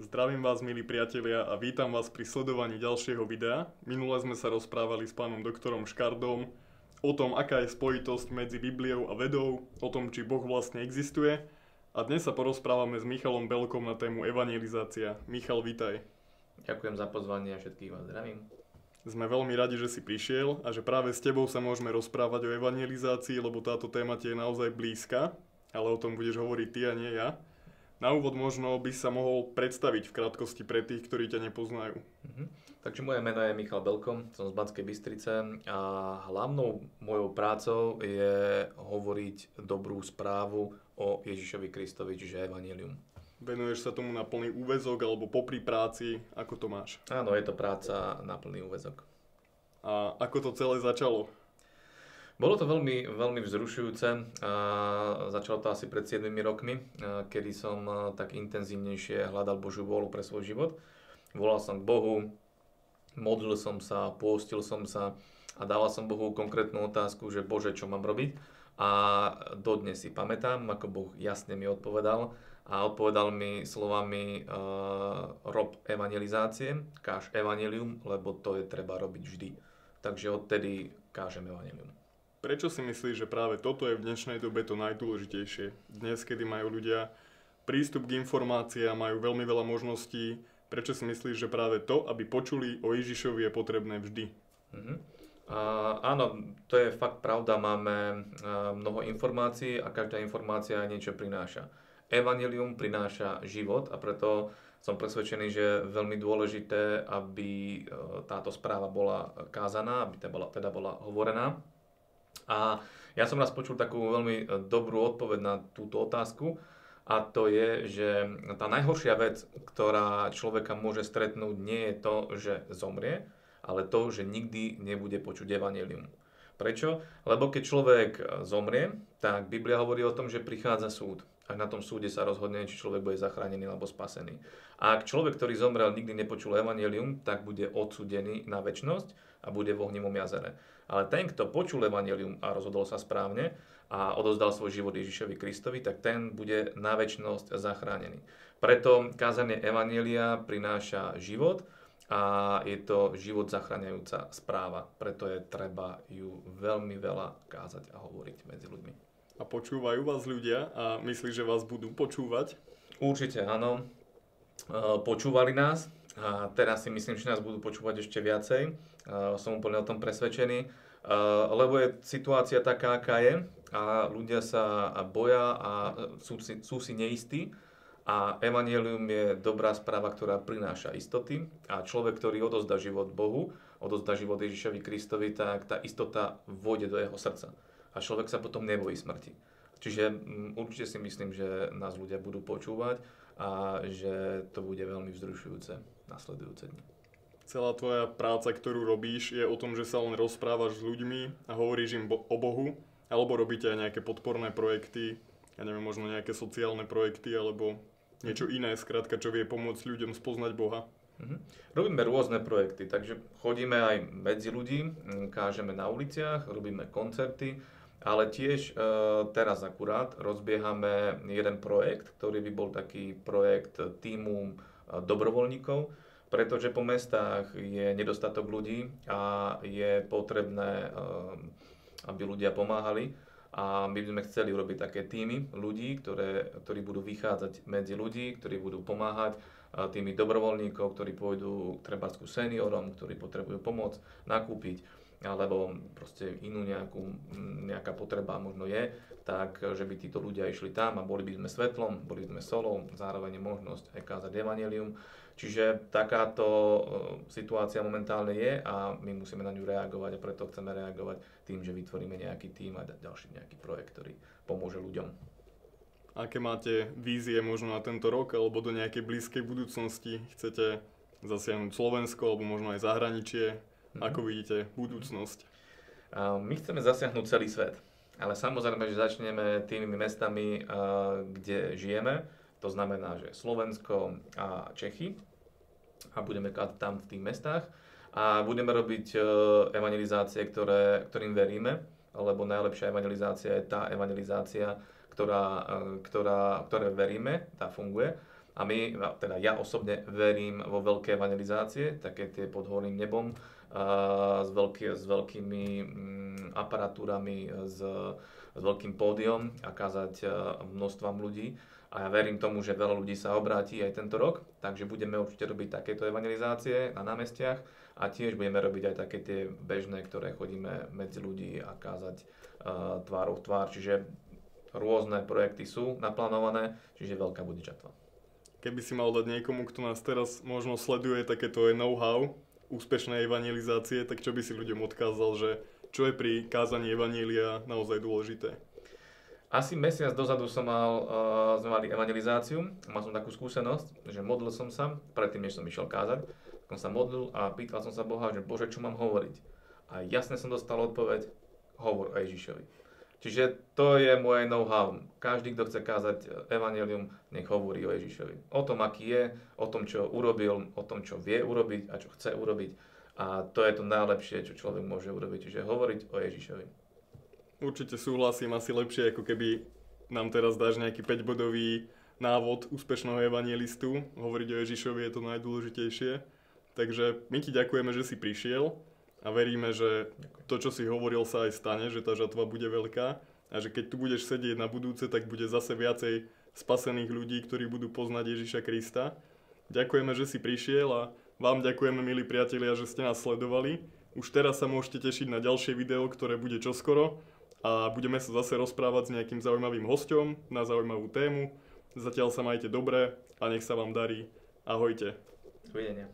Zdravím vás, milí priatelia, a vítam vás pri sledovaní ďalšieho videa. Minule sme sa rozprávali s pánom doktorom Škardom o tom, aká je spojitosť medzi Bibliou a vedou, o tom, či Boh vlastne existuje. A dnes sa porozprávame s Michalom Belkom na tému evangelizácia. Michal, vítaj. Ďakujem za pozvanie a všetkých vás zdravím. Sme veľmi radi, že si prišiel a že práve s tebou sa môžeme rozprávať o evangelizácii, lebo táto téma ti je naozaj blízka, ale o tom budeš hovoriť ty a nie ja. Na úvod možno by sa mohol predstaviť v krátkosti pre tých, ktorí ťa nepoznajú. Mhm. Takže moje meno je Michal Belko, som z Banskej Bystrice a hlavnou mojou prácou je hovoriť dobrú správu o Ježišovi Kristovi, čiže Evangelium. Venuješ sa tomu na plný úvezok alebo popri práci, ako to máš? Áno, je to práca na plný úvezok. A ako to celé začalo? Bolo to veľmi, veľmi vzrušujúce. Začalo to asi pred 7 rokmi, kedy som tak intenzívnejšie hľadal Božiu vôľu pre svoj život. Volal som k Bohu, modlil som sa, pôstil som sa a dával som Bohu konkrétnu otázku, že Bože, čo mám robiť. A dodnes si pamätám, ako Boh jasne mi odpovedal a odpovedal mi slovami uh, rob evangelizácie, káž evanelium, lebo to je treba robiť vždy. Takže odtedy kážem evanelium. Prečo si myslíš, že práve toto je v dnešnej dobe to najdôležitejšie? Dnes, kedy majú ľudia prístup k informáciám, majú veľmi veľa možností, prečo si myslíš, že práve to, aby počuli o Ježišovi, je potrebné vždy? Uh-huh. Uh, áno, to je fakt pravda, máme uh, mnoho informácií a každá informácia niečo prináša. Evangelium prináša život a preto som presvedčený, že je veľmi dôležité, aby uh, táto správa bola kázaná, aby teda bola, teda bola hovorená. A ja som raz počul takú veľmi e, dobrú odpoveď na túto otázku a to je, že tá najhoršia vec, ktorá človeka môže stretnúť, nie je to, že zomrie, ale to, že nikdy nebude počuť evanelium. Prečo? Lebo keď človek e, zomrie, tak Biblia hovorí o tom, že prichádza súd. A na tom súde sa rozhodne, či človek bude zachránený alebo spasený. A ak človek, ktorý zomrel, nikdy nepočul evanelium, tak bude odsudený na väčnosť a bude v ohnivom jazere. Ale ten, kto počul Evangelium a rozhodol sa správne a odozdal svoj život Ježišovi Kristovi, tak ten bude na väčnosť zachránený. Preto kázanie Evangelia prináša život a je to život zachraňajúca správa. Preto je treba ju veľmi veľa kázať a hovoriť medzi ľuďmi. A počúvajú vás ľudia a myslíš, že vás budú počúvať? Určite áno. E, počúvali nás a teraz si myslím, že nás budú počúvať ešte viacej. Som úplne o tom presvedčený. Lebo je situácia taká, aká je a ľudia sa boja a sú si, sú si neistí. A Evangelium je dobrá správa, ktorá prináša istoty. A človek, ktorý odozdá život Bohu, odozdá život Ježišovi Kristovi, tak tá istota vôjde do jeho srdca. A človek sa potom nebojí smrti. Čiže určite si myslím, že nás ľudia budú počúvať a že to bude veľmi vzrušujúce nasledujúce dni. Celá tvoja práca, ktorú robíš, je o tom, že sa len rozprávaš s ľuďmi a hovoríš im bo- o Bohu, alebo robíte aj nejaké podporné projekty, ja neviem, možno nejaké sociálne projekty, alebo niečo mhm. iné, skrátka, čo vie pomôcť ľuďom spoznať Boha. Mhm. Robíme rôzne projekty, takže chodíme aj medzi ľudí, kážeme na uliciach, robíme koncerty, ale tiež e, teraz akurát rozbiehame jeden projekt, ktorý by bol taký projekt týmu dobrovoľníkov, pretože po mestách je nedostatok ľudí a je potrebné, ehm, aby ľudia pomáhali. A my by sme chceli urobiť také týmy ľudí, ktoré, ktorí budú vychádzať medzi ľudí, ktorí budú pomáhať tými dobrovoľníkov, ktorí pôjdu k trebársku seniorom, ktorí potrebujú pomoc nakúpiť alebo proste inú nejakú, nejaká potreba možno je, tak že by títo ľudia išli tam a boli by sme svetlom, boli by sme solou, zároveň je možnosť aj kázať evanelium. Čiže takáto e, situácia momentálne je a my musíme na ňu reagovať a preto chceme reagovať tým, že vytvoríme nejaký tým a ďalší nejaký projekt, ktorý pomôže ľuďom. Aké máte vízie možno na tento rok alebo do nejakej blízkej budúcnosti? Chcete zasiahnuť Slovensko alebo možno aj zahraničie? Mm-hmm. Ako vidíte budúcnosť? My chceme zasiahnuť celý svet. Ale samozrejme, že začneme tými mestami, kde žijeme. To znamená, že Slovensko a Čechy. A budeme tam v tých mestách. A budeme robiť e, evangelizácie, ktoré, ktorým veríme. Lebo najlepšia evangelizácia je tá evangelizácia, ktorá, e, ktorá, ktoré veríme, tá funguje. A my, teda ja osobne verím vo veľké evangelizácie, také tie pod horným nebom, s, veľký, s veľkými mm, aparatúrami, s, s veľkým pódium a kázať množstvám ľudí. A ja verím tomu, že veľa ľudí sa obráti aj tento rok, takže budeme určite robiť takéto evangelizácie na námestiach a tiež budeme robiť aj také tie bežné, ktoré chodíme medzi ľudí a kázať uh, tvárou v tvár. Čiže rôzne projekty sú naplánované, čiže veľká bude čatva. Keby si mal dať niekomu, kto nás teraz možno sleduje, takéto know-how úspešnej evangelizácie, tak čo by si ľuďom odkázal, že čo je pri kázaní evanília naozaj dôležité? Asi mesiac dozadu som mal, uh, sme mali evangelizáciu, mal som takú skúsenosť, že modlil som sa, predtým, než som išiel kázať, som sa modlil a pýtal som sa Boha, že Bože, čo mám hovoriť? A jasne som dostal odpoveď, hovor o Ježišovi. Čiže to je moje know-how. Každý, kto chce kázať evanelium, nech hovorí o Ježišovi. O tom, aký je, o tom, čo urobil, o tom, čo vie urobiť a čo chce urobiť. A to je to najlepšie, čo človek môže urobiť. Čiže hovoriť o Ježišovi. Určite súhlasím, asi lepšie, ako keby nám teraz dáš nejaký 5-bodový návod úspešného evangelistu. Hovoriť o Ježišovi je to najdôležitejšie. Takže my ti ďakujeme, že si prišiel a veríme, že to, čo si hovoril, sa aj stane, že tá žatva bude veľká a že keď tu budeš sedieť na budúce, tak bude zase viacej spasených ľudí, ktorí budú poznať Ježiša Krista. Ďakujeme, že si prišiel a vám ďakujeme, milí priatelia, že ste nás sledovali. Už teraz sa môžete tešiť na ďalšie video, ktoré bude čoskoro a budeme sa zase rozprávať s nejakým zaujímavým hosťom na zaujímavú tému. Zatiaľ sa majte dobre a nech sa vám darí. Ahojte. Dovidenia.